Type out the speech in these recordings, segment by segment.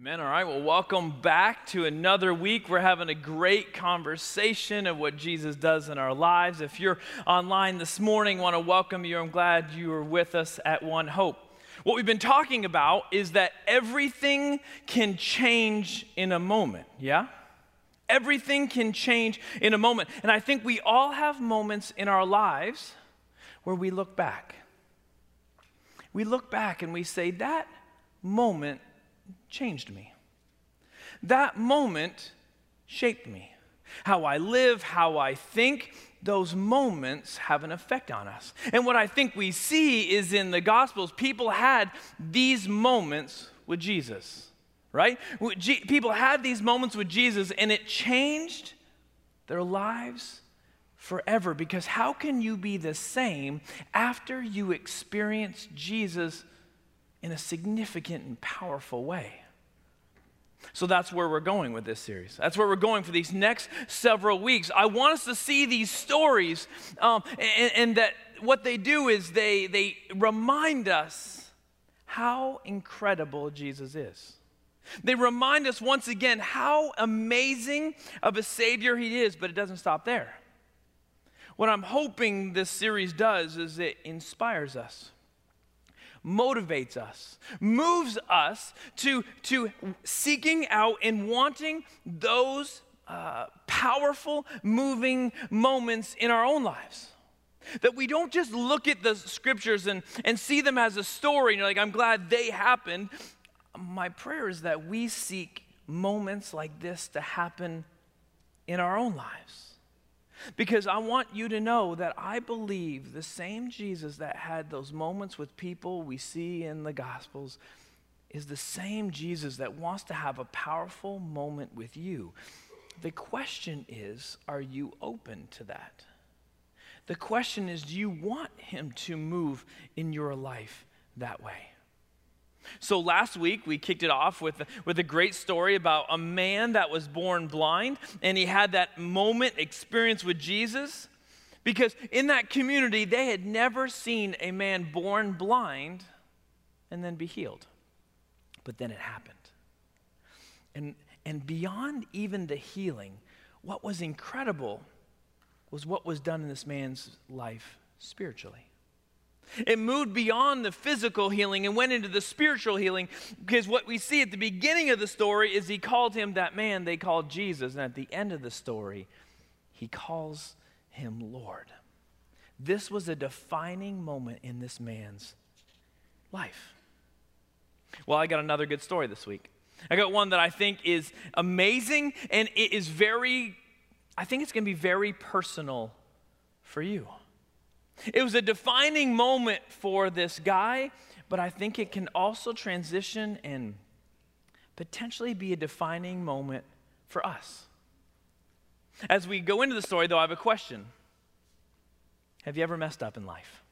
Amen. All right. Well, welcome back to another week. We're having a great conversation of what Jesus does in our lives. If you're online this morning, I want to welcome you. I'm glad you are with us at One Hope. What we've been talking about is that everything can change in a moment. Yeah? Everything can change in a moment. And I think we all have moments in our lives where we look back. We look back and we say, that moment changed me. That moment shaped me. How I live, how I think, those moments have an effect on us. And what I think we see is in the Gospels, people had these moments with Jesus, right? People had these moments with Jesus, and it changed their lives forever. Because how can you be the same after you experience Jesus in a significant and powerful way? So that's where we're going with this series. That's where we're going for these next several weeks. I want us to see these stories, um, and, and that what they do is they, they remind us how incredible Jesus is. They remind us once again how amazing of a Savior He is, but it doesn't stop there. What I'm hoping this series does is it inspires us motivates us, moves us to, to seeking out and wanting those uh, powerful, moving moments in our own lives. That we don't just look at the scriptures and, and see them as a story and you're like, I'm glad they happened. My prayer is that we seek moments like this to happen in our own lives. Because I want you to know that I believe the same Jesus that had those moments with people we see in the Gospels is the same Jesus that wants to have a powerful moment with you. The question is are you open to that? The question is do you want him to move in your life that way? So last week we kicked it off with, with a great story about a man that was born blind and he had that moment experience with Jesus because in that community they had never seen a man born blind and then be healed. But then it happened. And, and beyond even the healing, what was incredible was what was done in this man's life spiritually. It moved beyond the physical healing and went into the spiritual healing because what we see at the beginning of the story is he called him that man they called Jesus. And at the end of the story, he calls him Lord. This was a defining moment in this man's life. Well, I got another good story this week. I got one that I think is amazing and it is very, I think it's going to be very personal for you. It was a defining moment for this guy, but I think it can also transition and potentially be a defining moment for us. As we go into the story, though, I have a question Have you ever messed up in life?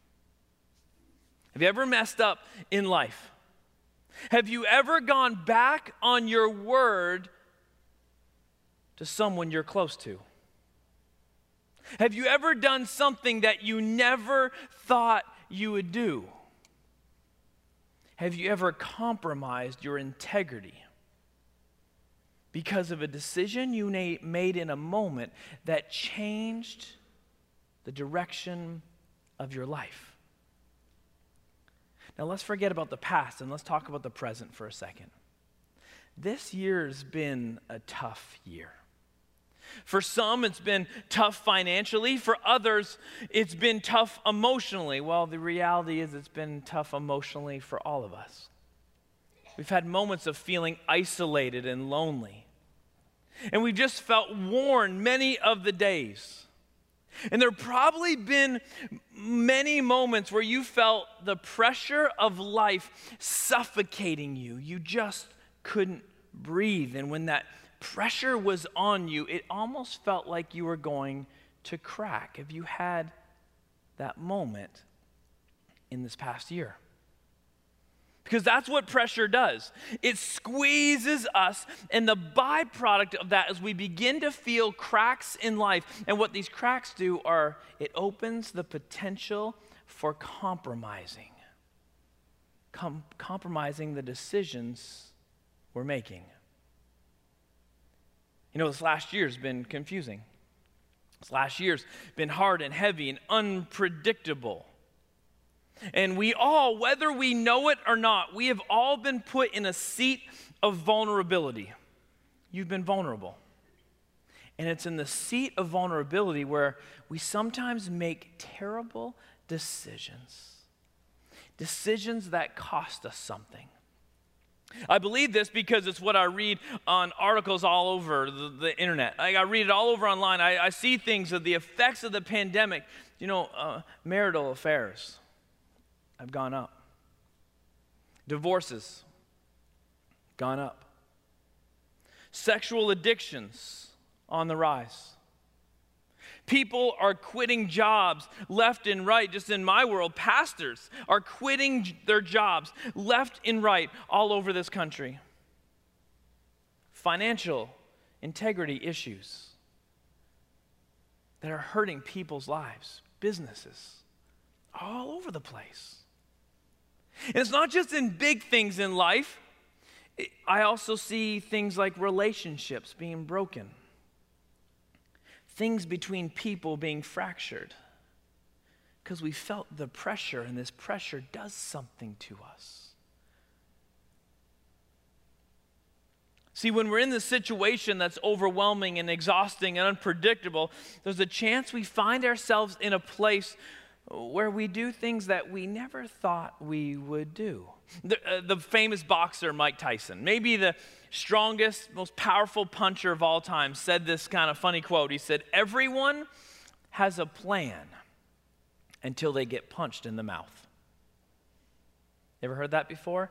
Have you ever messed up in life? Have you ever gone back on your word to someone you're close to? Have you ever done something that you never thought you would do? Have you ever compromised your integrity because of a decision you made in a moment that changed the direction of your life? Now, let's forget about the past and let's talk about the present for a second. This year's been a tough year. For some, it's been tough financially. For others, it's been tough emotionally. Well, the reality is, it's been tough emotionally for all of us. We've had moments of feeling isolated and lonely. And we've just felt worn many of the days. And there have probably been many moments where you felt the pressure of life suffocating you. You just couldn't breathe. And when that pressure was on you, it almost felt like you were going to crack. Have you had that moment in this past year? Because that's what pressure does. It squeezes us, and the byproduct of that is we begin to feel cracks in life. And what these cracks do are it opens the potential for compromising, Com- compromising the decisions we're making. You know, this last year's been confusing. This last year's been hard and heavy and unpredictable. And we all, whether we know it or not, we have all been put in a seat of vulnerability. You've been vulnerable. And it's in the seat of vulnerability where we sometimes make terrible decisions, decisions that cost us something. I believe this because it's what I read on articles all over the, the internet. I, I, read it all over online. I, I, see things of the effects of the pandemic. You know, uh, marital affairs have gone up, divorces gone up, sexual addictions on the rise. People are quitting jobs left and right. Just in my world, pastors are quitting their jobs left and right all over this country. Financial integrity issues that are hurting people's lives, businesses, all over the place. And it's not just in big things in life, I also see things like relationships being broken things between people being fractured because we felt the pressure, and this pressure does something to us. See, when we're in the situation that's overwhelming and exhausting and unpredictable, there's a chance we find ourselves in a place where we do things that we never thought we would do. The, uh, the, famous boxer Mike Tyson, maybe the strongest, most powerful puncher of all time, said this kind of funny quote. He said, Everyone has a plan until they get punched in the mouth. Ever heard that before?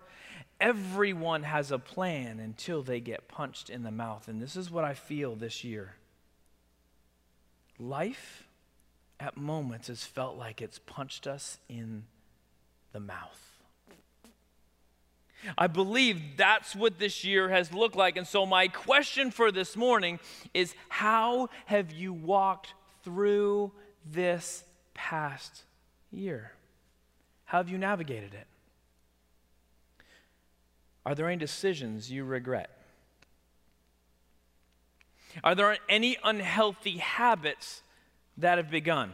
Everyone has a plan until they get punched in the mouth. And this is what I feel this year. Life at moments has felt like it's punched us in the mouth. I believe that's what this year has looked like. And so, my question for this morning is How have you walked through this past year? How have you navigated it? Are there any decisions you regret? Are there any unhealthy habits that have begun?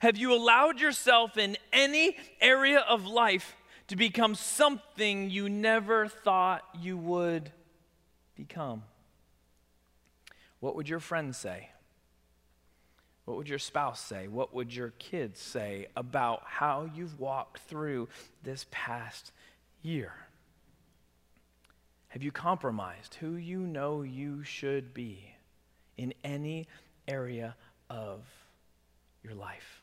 Have you allowed yourself in any area of life to become something you never thought you would become? What would your friends say? What would your spouse say? What would your kids say about how you've walked through this past year? Have you compromised who you know you should be in any area of your life?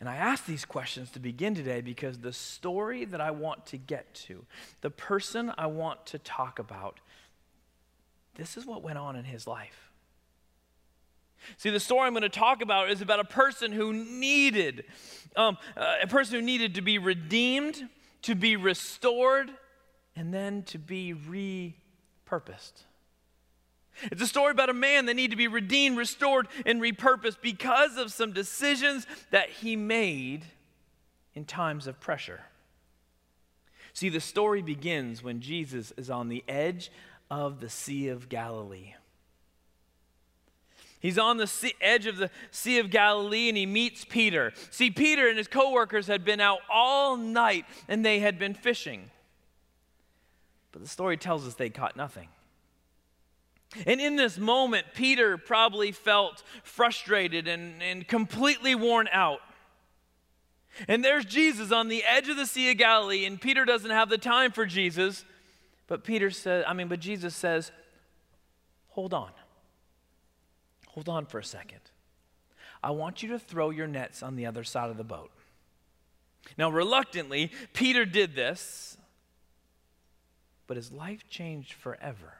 And I ask these questions to begin today because the story that I want to get to, the person I want to talk about, this is what went on in his life. See, the story I'm going to talk about is about a person who needed, um, uh, a person who needed to be redeemed, to be restored, and then to be repurposed. It's a story about a man that needed to be redeemed, restored, and repurposed because of some decisions that he made in times of pressure. See, the story begins when Jesus is on the edge of the Sea of Galilee. He's on the sea, edge of the Sea of Galilee and he meets Peter. See, Peter and his coworkers had been out all night and they had been fishing. But the story tells us they caught nothing. And in this moment, Peter probably felt frustrated and, and completely worn out. And there's Jesus on the edge of the Sea of Galilee, and Peter doesn't have the time for Jesus. But Peter says, I mean, but Jesus says, hold on. Hold on for a second. I want you to throw your nets on the other side of the boat. Now, reluctantly, Peter did this, but his life changed forever.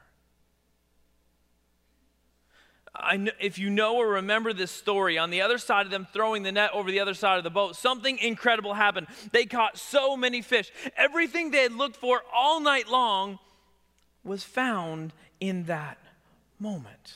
Know, if you know or remember this story, on the other side of them throwing the net over the other side of the boat, something incredible happened. They caught so many fish. Everything they had looked for all night long was found in that moment.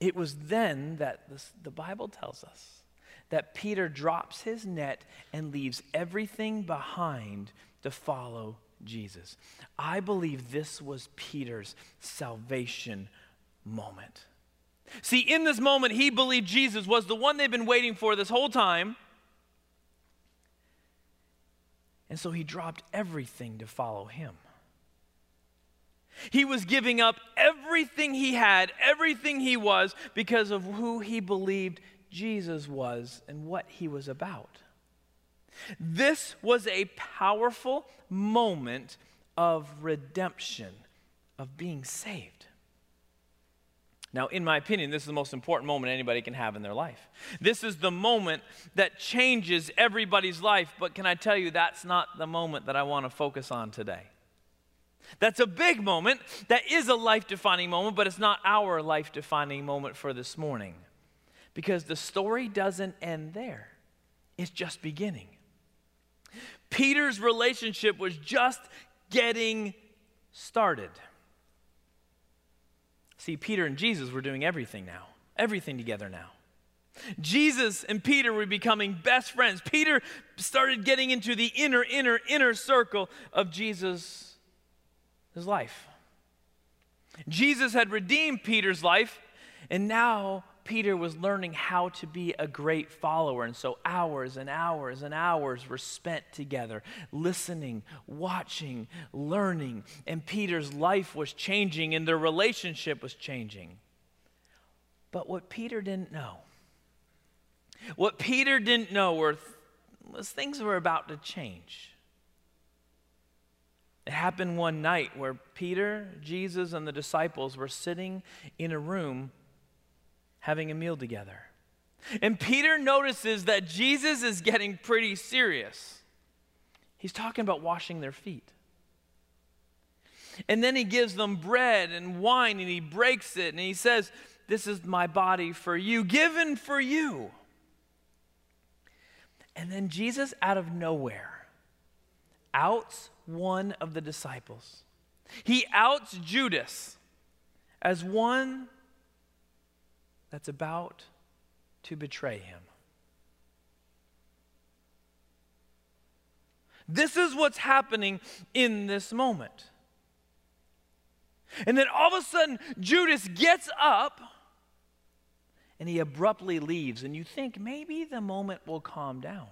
It was then that this, the Bible tells us that Peter drops his net and leaves everything behind to follow Jesus. I believe this was Peter's salvation moment. See, in this moment, he believed Jesus was the one they've been waiting for this whole time. And so he dropped everything to follow him. He was giving up everything he had, everything he was, because of who he believed Jesus was and what he was about. This was a powerful moment of redemption, of being saved. Now, in my opinion, this is the most important moment anybody can have in their life. This is the moment that changes everybody's life, but can I tell you, that's not the moment that I want to focus on today. That's a big moment. That is a life defining moment, but it's not our life defining moment for this morning. Because the story doesn't end there, it's just beginning. Peter's relationship was just getting started. See, Peter and Jesus were doing everything now, everything together now. Jesus and Peter were becoming best friends. Peter started getting into the inner, inner, inner circle of Jesus' his life. Jesus had redeemed Peter's life, and now Peter was learning how to be a great follower. And so hours and hours and hours were spent together, listening, watching, learning. And Peter's life was changing and their relationship was changing. But what Peter didn't know, what Peter didn't know were was things were about to change. It happened one night where Peter, Jesus, and the disciples were sitting in a room having a meal together. And Peter notices that Jesus is getting pretty serious. He's talking about washing their feet. And then he gives them bread and wine and he breaks it and he says, This is my body for you, given for you. And then Jesus, out of nowhere, outs one of the disciples. He outs Judas as one that's about to betray him. This is what's happening in this moment. And then all of a sudden, Judas gets up and he abruptly leaves. And you think maybe the moment will calm down.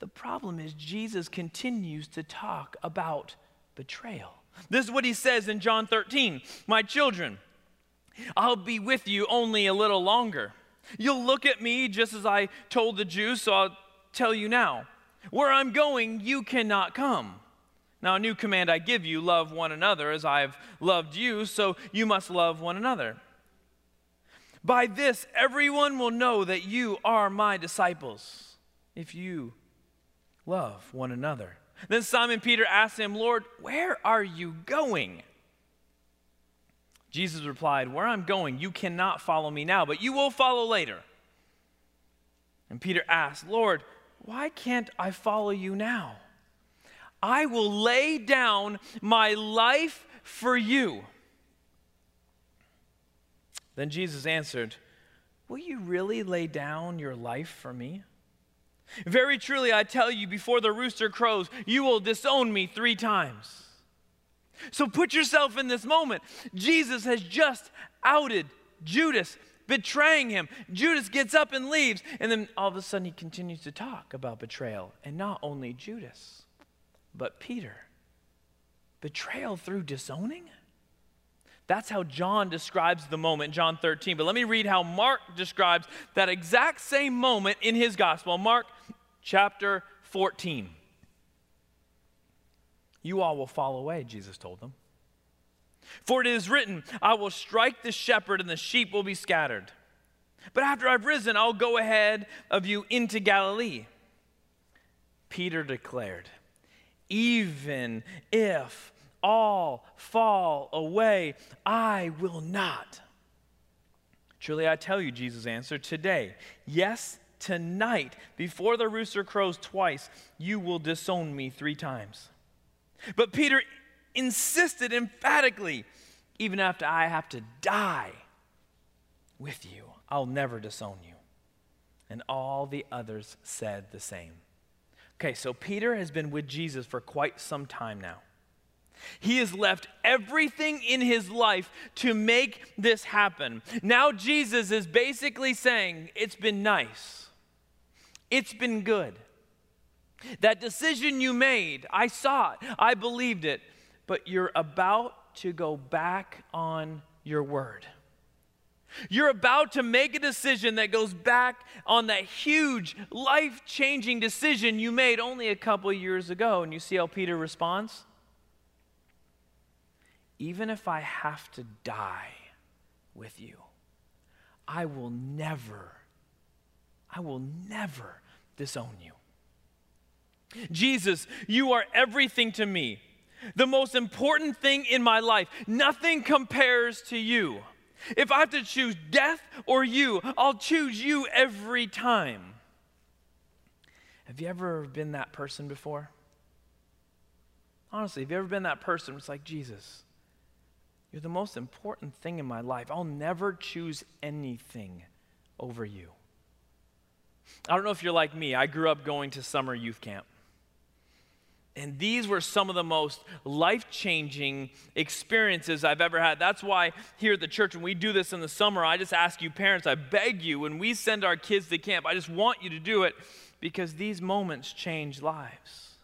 The problem is, Jesus continues to talk about betrayal. This is what he says in John 13 My children, I'll be with you only a little longer. You'll look at me just as I told the Jews, so I'll tell you now. Where I'm going, you cannot come. Now, a new command I give you love one another as I have loved you, so you must love one another. By this, everyone will know that you are my disciples, if you love one another. Then Simon Peter asked him, Lord, where are you going? Jesus replied, Where I'm going, you cannot follow me now, but you will follow later. And Peter asked, Lord, why can't I follow you now? I will lay down my life for you. Then Jesus answered, Will you really lay down your life for me? Very truly, I tell you, before the rooster crows, you will disown me three times. So put yourself in this moment. Jesus has just outed Judas, betraying him. Judas gets up and leaves, and then all of a sudden he continues to talk about betrayal. And not only Judas, but Peter. Betrayal through disowning? That's how John describes the moment, John 13. But let me read how Mark describes that exact same moment in his gospel. Mark chapter 14. You all will fall away, Jesus told them. For it is written, I will strike the shepherd, and the sheep will be scattered. But after I've risen, I'll go ahead of you into Galilee. Peter declared, Even if all fall away, I will not. Truly I tell you, Jesus answered, today, yes, tonight, before the rooster crows twice, you will disown me three times. But Peter insisted emphatically, even after I have to die with you, I'll never disown you. And all the others said the same. Okay, so Peter has been with Jesus for quite some time now. He has left everything in his life to make this happen. Now, Jesus is basically saying, It's been nice, it's been good. That decision you made, I saw it, I believed it, but you're about to go back on your word. You're about to make a decision that goes back on that huge, life changing decision you made only a couple years ago. And you see how Peter responds? Even if I have to die with you, I will never, I will never disown you. Jesus, you are everything to me, the most important thing in my life. Nothing compares to you. If I have to choose death or you, I'll choose you every time. Have you ever been that person before? Honestly, have you ever been that person It's like, Jesus, you're the most important thing in my life. I'll never choose anything over you. I don't know if you're like me. I grew up going to summer youth camp. And these were some of the most life changing experiences I've ever had. That's why here at the church, when we do this in the summer, I just ask you, parents, I beg you, when we send our kids to camp, I just want you to do it because these moments change lives.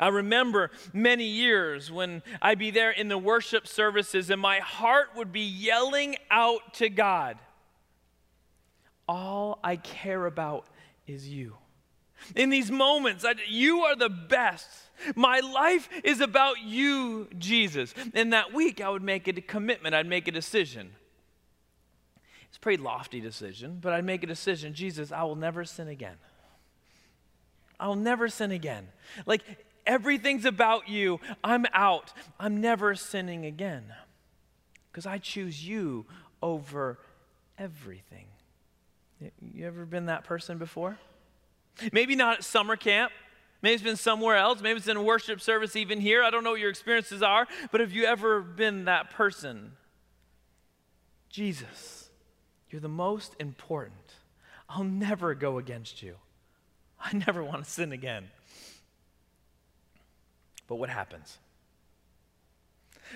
I remember many years when I'd be there in the worship services and my heart would be yelling out to God, All I care about is you. In these moments, I, you are the best. My life is about you, Jesus. In that week, I would make a commitment, I'd make a decision. It's a pretty lofty decision, but I'd make a decision Jesus, I will never sin again. I'll never sin again. Like everything's about you. I'm out. I'm never sinning again because I choose you over everything. You ever been that person before? Maybe not at summer camp. Maybe it's been somewhere else. Maybe it's in a worship service, even here. I don't know what your experiences are, but have you ever been that person? Jesus, you're the most important. I'll never go against you. I never want to sin again. But what happens?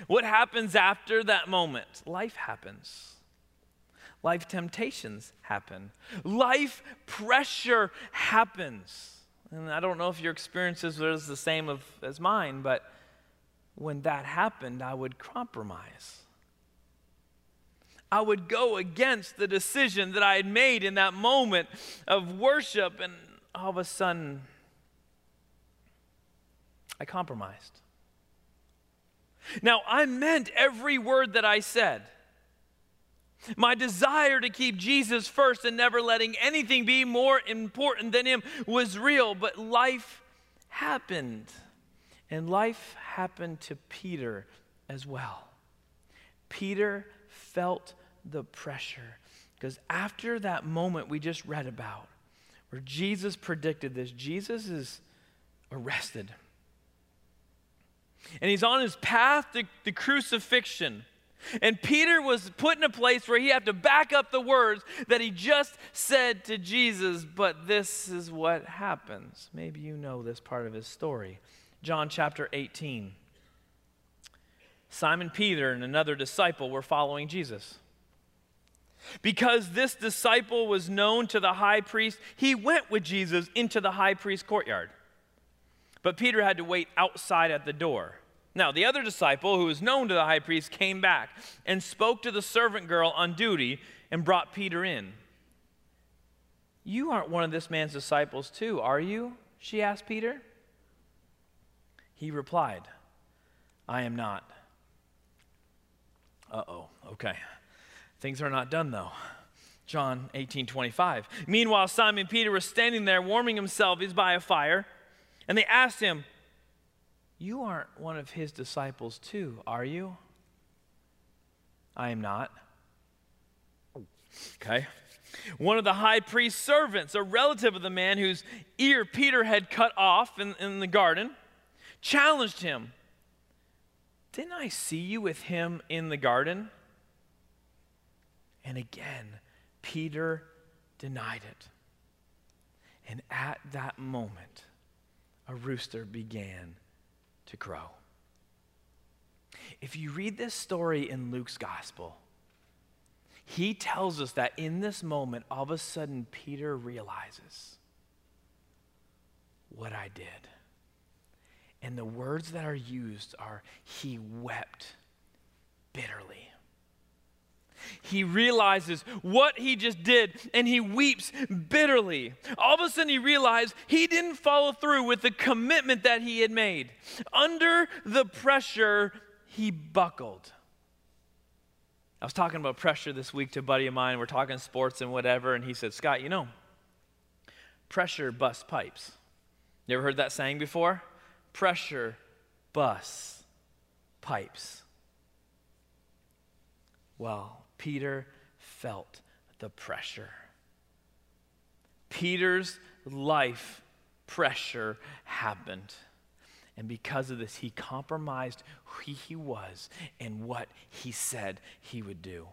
What happens after that moment? Life happens. Life temptations happen. Life pressure happens. And I don't know if your experiences were the same of, as mine, but when that happened, I would compromise. I would go against the decision that I had made in that moment of worship, and all of a sudden, I compromised. Now, I meant every word that I said. My desire to keep Jesus first and never letting anything be more important than Him was real, but life happened. And life happened to Peter as well. Peter felt the pressure because after that moment we just read about, where Jesus predicted this, Jesus is arrested. And he's on his path to the crucifixion. And Peter was put in a place where he had to back up the words that he just said to Jesus, but this is what happens. Maybe you know this part of his story. John chapter 18. Simon Peter and another disciple were following Jesus. Because this disciple was known to the high priest, he went with Jesus into the high priest's courtyard. But Peter had to wait outside at the door. Now, the other disciple, who was known to the high priest, came back and spoke to the servant girl on duty and brought Peter in. You aren't one of this man's disciples, too, are you? She asked Peter. He replied, I am not. Uh oh, okay. Things are not done, though. John 18 25. Meanwhile, Simon Peter was standing there warming himself. He's by a fire. And they asked him, you aren't one of his disciples, too, are you? I am not. Okay. One of the high priest's servants, a relative of the man whose ear Peter had cut off in, in the garden, challenged him. Didn't I see you with him in the garden? And again, Peter denied it. And at that moment, a rooster began to crow. If you read this story in Luke's gospel, he tells us that in this moment, all of a sudden, Peter realizes what I did. And the words that are used are, he wept bitterly. He realizes what he just did and he weeps bitterly. All of a sudden, he realized he didn't follow through with the commitment that he had made. Under the pressure, he buckled. I was talking about pressure this week to a buddy of mine. We're talking sports and whatever, and he said, Scott, you know, pressure busts pipes. You ever heard that saying before? Pressure busts pipes. Well, Peter felt the pressure. Peter's life pressure happened. And because of this, he compromised who he was and what he said he would do.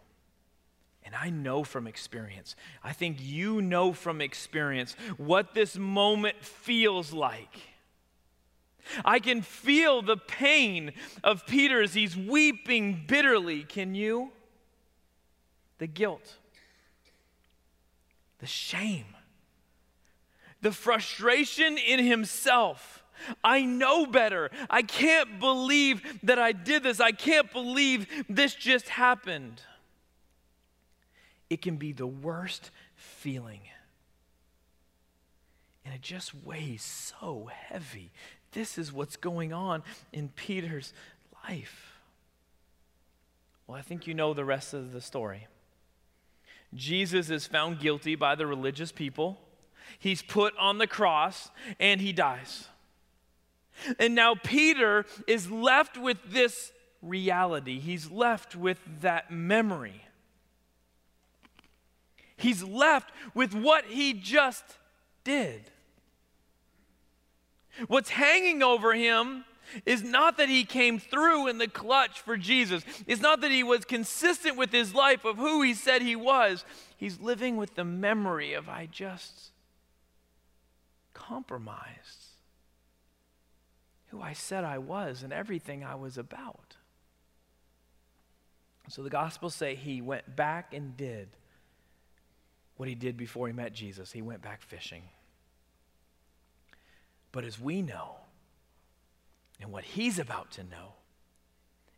And I know from experience, I think you know from experience what this moment feels like. I can feel the pain of Peter as he's weeping bitterly. Can you? The guilt, the shame, the frustration in himself I know better. I can't believe that I did this. I can't believe this just happened. It can be the worst feeling. And it just weighs so heavy. This is what's going on in Peter's life. Well, I think you know the rest of the story. Jesus is found guilty by the religious people. He's put on the cross and he dies. And now Peter is left with this reality. He's left with that memory. He's left with what he just did. What's hanging over him is not that he came through in the clutch for Jesus. It's not that he was consistent with his life of who he said he was. He's living with the memory of, I just compromised who I said I was and everything I was about. So the Gospels say he went back and did what he did before he met Jesus. He went back fishing. But as we know, and what he's about to know,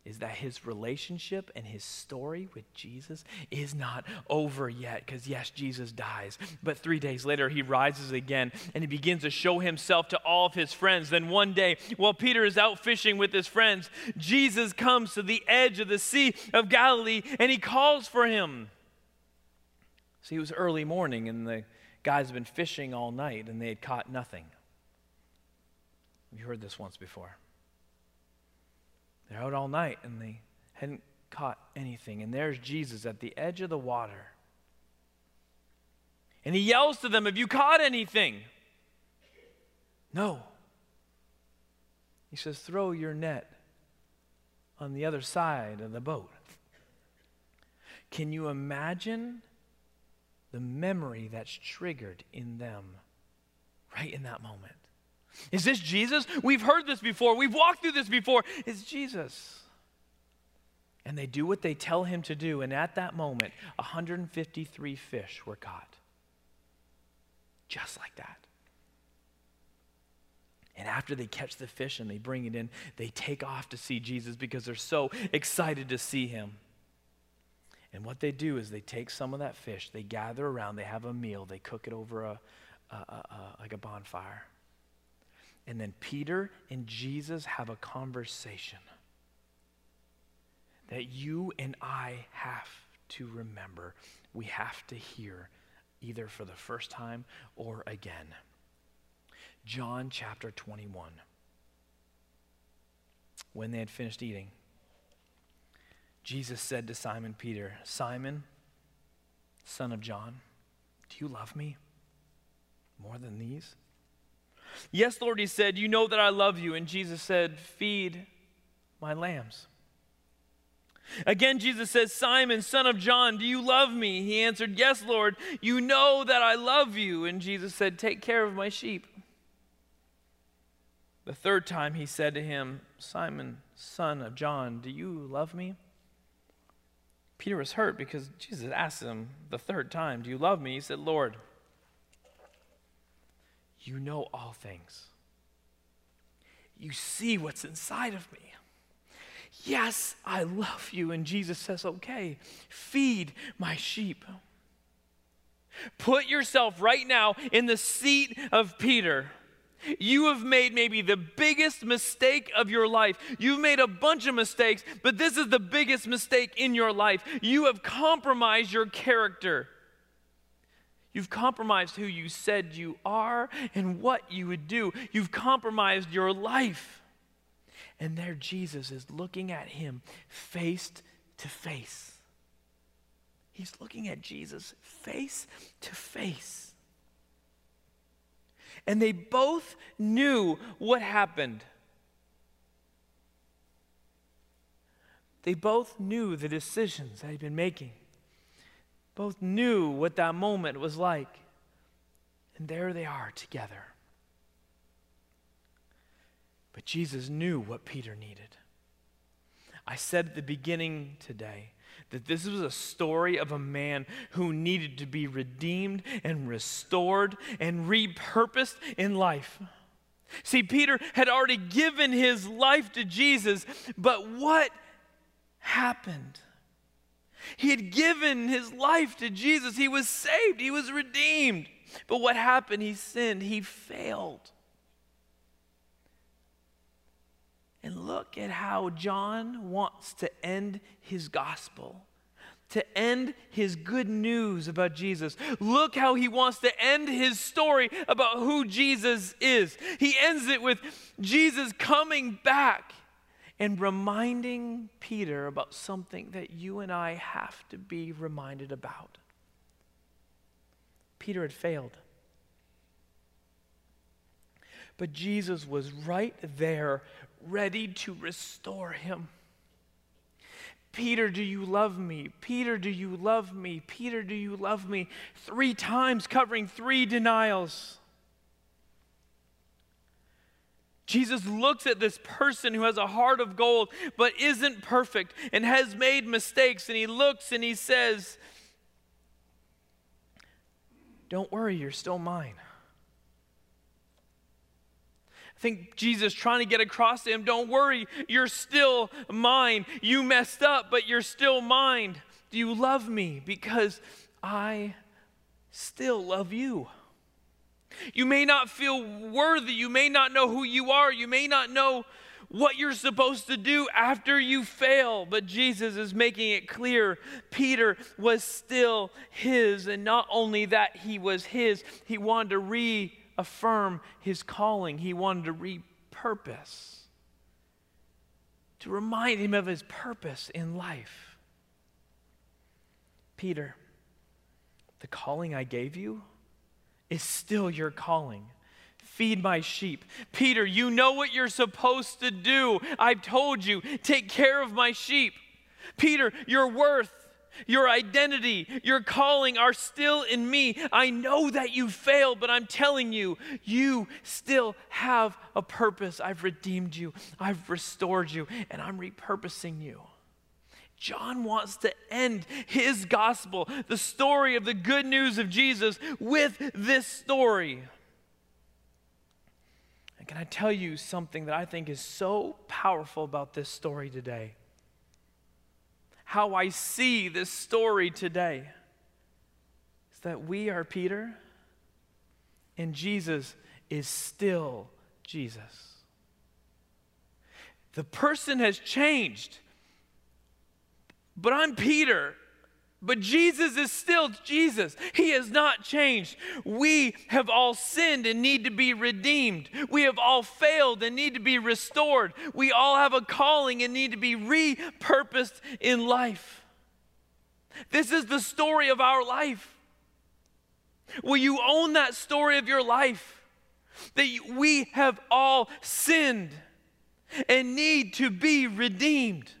is that his relationship and his story with Jesus is not over yet. Because, yes, Jesus dies, but three days later he rises again and he begins to show himself to all of his friends. Then one day, while Peter is out fishing with his friends, Jesus comes to the edge of the Sea of Galilee and he calls for him. See, it was early morning and the guys had been fishing all night and they had caught nothing. You heard this once before. They're out all night and they hadn't caught anything. And there's Jesus at the edge of the water. And he yells to them, Have you caught anything? No. He says, Throw your net on the other side of the boat. Can you imagine the memory that's triggered in them right in that moment? Is this Jesus? We've heard this before. We've walked through this before. It's Jesus. And they do what they tell him to do. And at that moment, 153 fish were caught. Just like that. And after they catch the fish and they bring it in, they take off to see Jesus because they're so excited to see him. And what they do is they take some of that fish, they gather around, they have a meal, they cook it over a, a, a, a like a bonfire. And then Peter and Jesus have a conversation that you and I have to remember. We have to hear either for the first time or again. John chapter 21. When they had finished eating, Jesus said to Simon Peter, Simon, son of John, do you love me more than these? Yes, Lord, he said, You know that I love you. And Jesus said, Feed my lambs. Again, Jesus says, Simon, son of John, do you love me? He answered, Yes, Lord, you know that I love you. And Jesus said, Take care of my sheep. The third time he said to him, Simon, son of John, do you love me? Peter was hurt because Jesus asked him the third time, Do you love me? He said, Lord, you know all things. You see what's inside of me. Yes, I love you. And Jesus says, Okay, feed my sheep. Put yourself right now in the seat of Peter. You have made maybe the biggest mistake of your life. You've made a bunch of mistakes, but this is the biggest mistake in your life. You have compromised your character. You've compromised who you said you are and what you would do. You've compromised your life. And there Jesus is looking at him face to face. He's looking at Jesus face to face. And they both knew what happened. They both knew the decisions they had been making. Both knew what that moment was like. And there they are together. But Jesus knew what Peter needed. I said at the beginning today that this was a story of a man who needed to be redeemed and restored and repurposed in life. See, Peter had already given his life to Jesus, but what happened? He had given his life to Jesus. He was saved, he was redeemed. But what happened? He sinned, he failed. And look at how John wants to end his gospel, to end his good news about Jesus. Look how he wants to end his story about who Jesus is. He ends it with Jesus coming back and reminding Peter about something that you and I have to be reminded about. Peter had failed. But Jesus was right there ready to restore him. Peter, do you love me? Peter, do you love me? Peter, do you love me? Three times, covering three denials. Jesus looks at this person who has a heart of gold but isn't perfect and has made mistakes, and he looks and he says, Don't worry, you're still mine I think Jesus trying to get across to him, don't worry, you're still mine. You messed up, but you're still mine. Do you love me? Because I still love you. You may not feel worthy. You may not know who you are. You may not know what you're supposed to do after you fail. But Jesus is making it clear Peter was still his. And not only that, he was his, he wanted to reaffirm his calling. He wanted to repurpose, to remind him of his purpose in life. Peter, the calling I gave you is still your calling. Feed my sheep. Peter, you know what you're supposed to do. I've told you, take care of my sheep. Peter, your worth your identity, your calling are still in me. I know that you failed, but I'm telling you, you still have a purpose. I've redeemed you, I've restored you, and I'm repurposing you. John wants to end his gospel, the story of the good news of Jesus, with this story. And can I tell you something that I think is so powerful about this story today? how I see this story today is that we are Peter and Jesus is still Jesus. The person has changed, but I'm Peter but Jesus is still Jesus. He has not changed. We have all sinned and need to be redeemed. We have all failed and need to be restored. We all have a calling and need to be repurposed in life. This is the story of our life. Will you own that story of your life? That we have all sinned and need to be redeemed.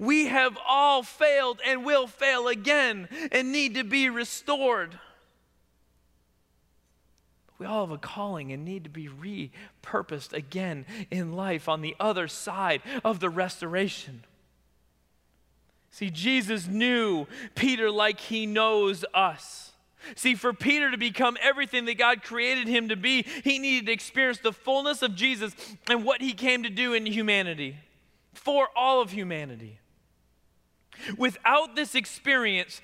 We have all failed and will fail again and need to be restored. We all have a calling and need to be repurposed again in life on the other side of the restoration. See, Jesus knew Peter like he knows us. See, for Peter to become everything that God created him to be, he needed to experience the fullness of Jesus and what he came to do in humanity, for all of humanity. Without this experience,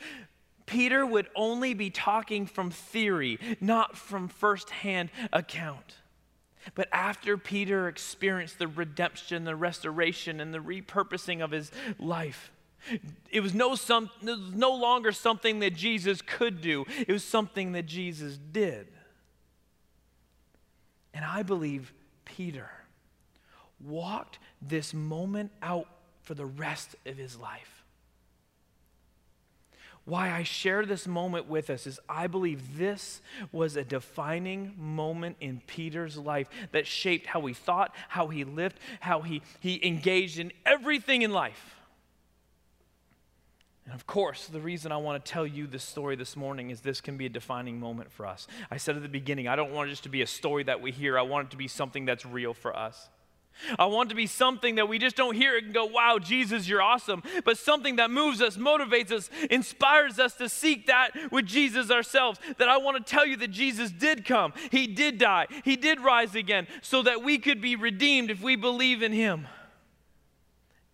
Peter would only be talking from theory, not from firsthand account. But after Peter experienced the redemption, the restoration, and the repurposing of his life, it was no, some, it was no longer something that Jesus could do, it was something that Jesus did. And I believe Peter walked this moment out for the rest of his life why I share this moment with us is I believe this was a defining moment in Peter's life that shaped how he thought, how he lived, how he, he engaged in everything in life. And of course, the reason I want to tell you this story this morning is this can be a defining moment for us. I said at the beginning, I don't want it just to be a story that we hear, I want it to be something that's real for us. I want to be something that we just don't hear and go, wow, Jesus, you're awesome, but something that moves us, motivates us, inspires us to seek that with Jesus ourselves. That I want to tell you that Jesus did come, He did die, He did rise again, so that we could be redeemed if we believe in Him.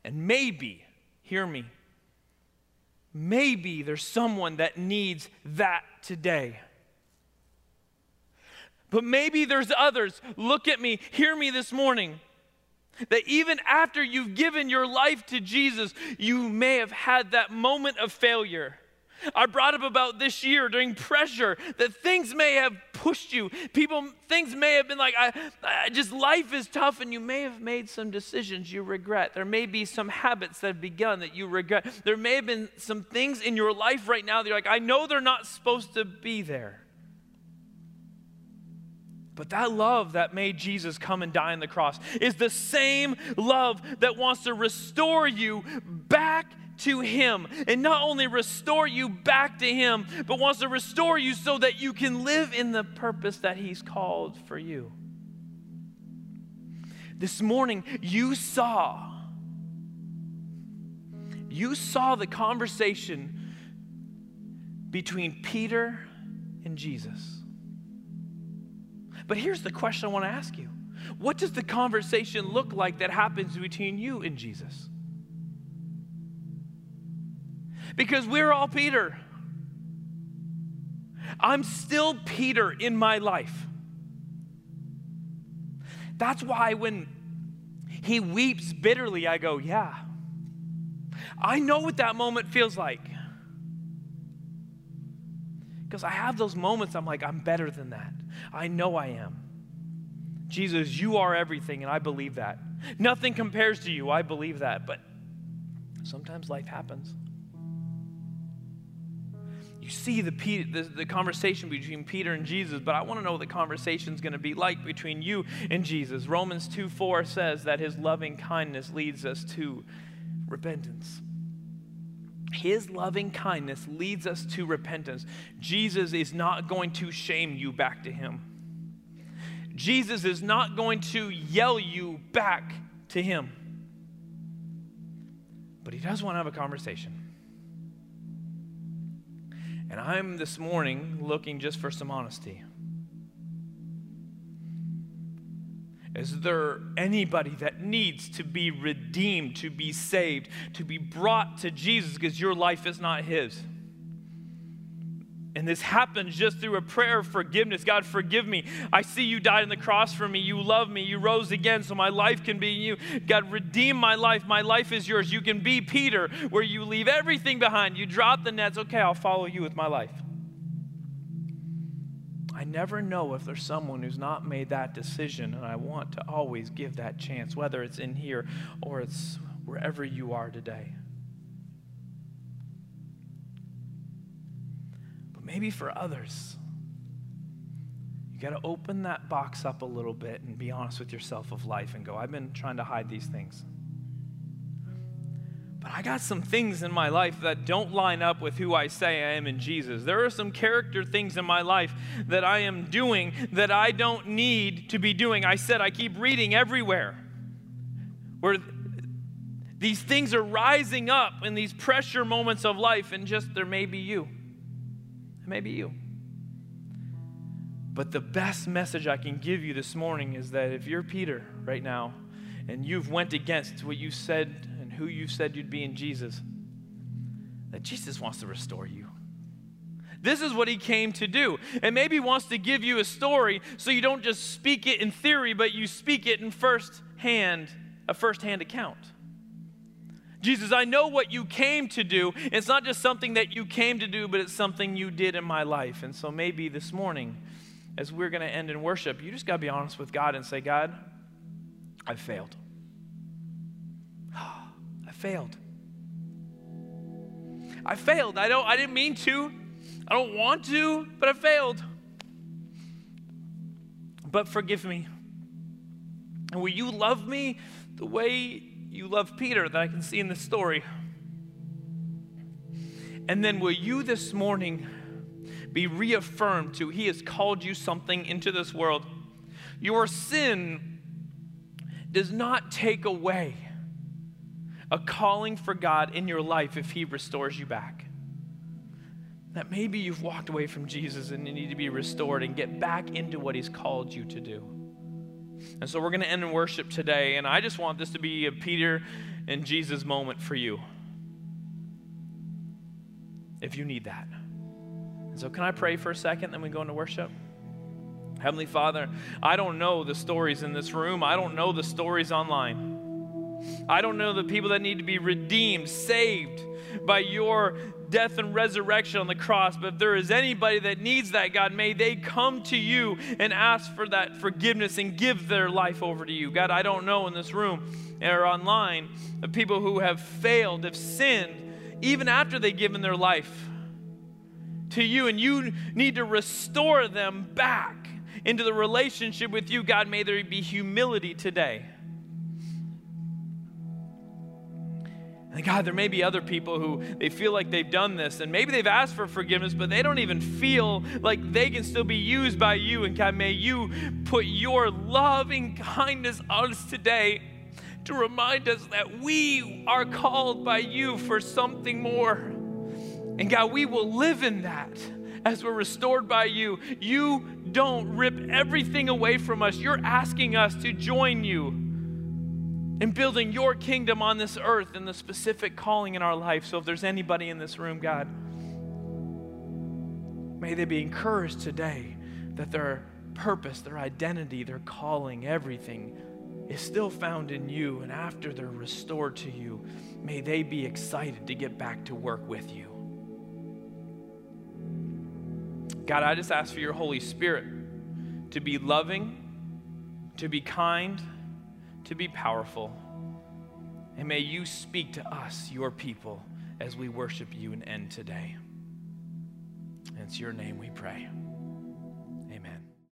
And maybe, hear me, maybe there's someone that needs that today. But maybe there's others. Look at me, hear me this morning that even after you've given your life to Jesus, you may have had that moment of failure. I brought up about this year during pressure that things may have pushed you. People, things may have been like, I, I, just life is tough, and you may have made some decisions you regret. There may be some habits that have begun that you regret. There may have been some things in your life right now that you're like, I know they're not supposed to be there. But that love that made Jesus come and die on the cross is the same love that wants to restore you back to Him. And not only restore you back to Him, but wants to restore you so that you can live in the purpose that He's called for you. This morning, you saw, you saw the conversation between Peter and Jesus. But here's the question I want to ask you What does the conversation look like that happens between you and Jesus? Because we're all Peter. I'm still Peter in my life. That's why when he weeps bitterly, I go, Yeah, I know what that moment feels like. Because I have those moments, I'm like, I'm better than that. I know I am. Jesus, you are everything, and I believe that. Nothing compares to you, I believe that. But sometimes life happens. You see the, the, the conversation between Peter and Jesus, but I want to know what the conversation is going to be like between you and Jesus. Romans 2 4 says that his loving kindness leads us to repentance. His loving kindness leads us to repentance. Jesus is not going to shame you back to Him. Jesus is not going to yell you back to Him. But He does want to have a conversation. And I'm this morning looking just for some honesty. Is there anybody that needs to be redeemed, to be saved, to be brought to Jesus because your life is not His? And this happens just through a prayer of forgiveness. God, forgive me. I see you died on the cross for me. You love me. You rose again so my life can be you. God, redeem my life. My life is yours. You can be Peter, where you leave everything behind. You drop the nets. Okay, I'll follow you with my life. I never know if there's someone who's not made that decision, and I want to always give that chance, whether it's in here or it's wherever you are today. But maybe for others, you got to open that box up a little bit and be honest with yourself of life and go, I've been trying to hide these things. But I got some things in my life that don't line up with who I say I am in Jesus. There are some character things in my life that I am doing that I don't need to be doing. I said I keep reading everywhere where these things are rising up in these pressure moments of life, and just there may be you. It may be you. But the best message I can give you this morning is that if you're Peter right now and you've went against what you said who you said you'd be in Jesus, that Jesus wants to restore you. This is what he came to do. And maybe wants to give you a story so you don't just speak it in theory, but you speak it in first hand, a first hand account. Jesus, I know what you came to do. It's not just something that you came to do, but it's something you did in my life. And so maybe this morning, as we're going to end in worship, you just got to be honest with God and say, God, I failed. Failed. I failed. I don't I didn't mean to. I don't want to, but I failed. But forgive me. And will you love me the way you love Peter that I can see in the story? And then will you this morning be reaffirmed to He has called you something into this world. Your sin does not take away a calling for God in your life if He restores you back. That maybe you've walked away from Jesus and you need to be restored and get back into what He's called you to do. And so we're going to end in worship today, and I just want this to be a Peter and Jesus moment for you. If you need that. And so, can I pray for a second, then we go into worship? Heavenly Father, I don't know the stories in this room. I don't know the stories online. I don't know the people that need to be redeemed, saved by your death and resurrection on the cross. But if there is anybody that needs that, God, may they come to you and ask for that forgiveness and give their life over to you. God, I don't know in this room or online of people who have failed, have sinned, even after they've given their life to you, and you need to restore them back into the relationship with you. God, may there be humility today. And God, there may be other people who they feel like they've done this, and maybe they've asked for forgiveness, but they don't even feel like they can still be used by you. And God, may you put your loving kindness on us today to remind us that we are called by you for something more. And God, we will live in that as we're restored by you. You don't rip everything away from us. You're asking us to join you in building your kingdom on this earth and the specific calling in our life. So if there's anybody in this room, God, may they be encouraged today that their purpose, their identity, their calling, everything is still found in you. And after they're restored to you, may they be excited to get back to work with you. God, I just ask for your Holy Spirit to be loving, to be kind, to be powerful. And may you speak to us, your people, as we worship you and end today. And it's your name we pray.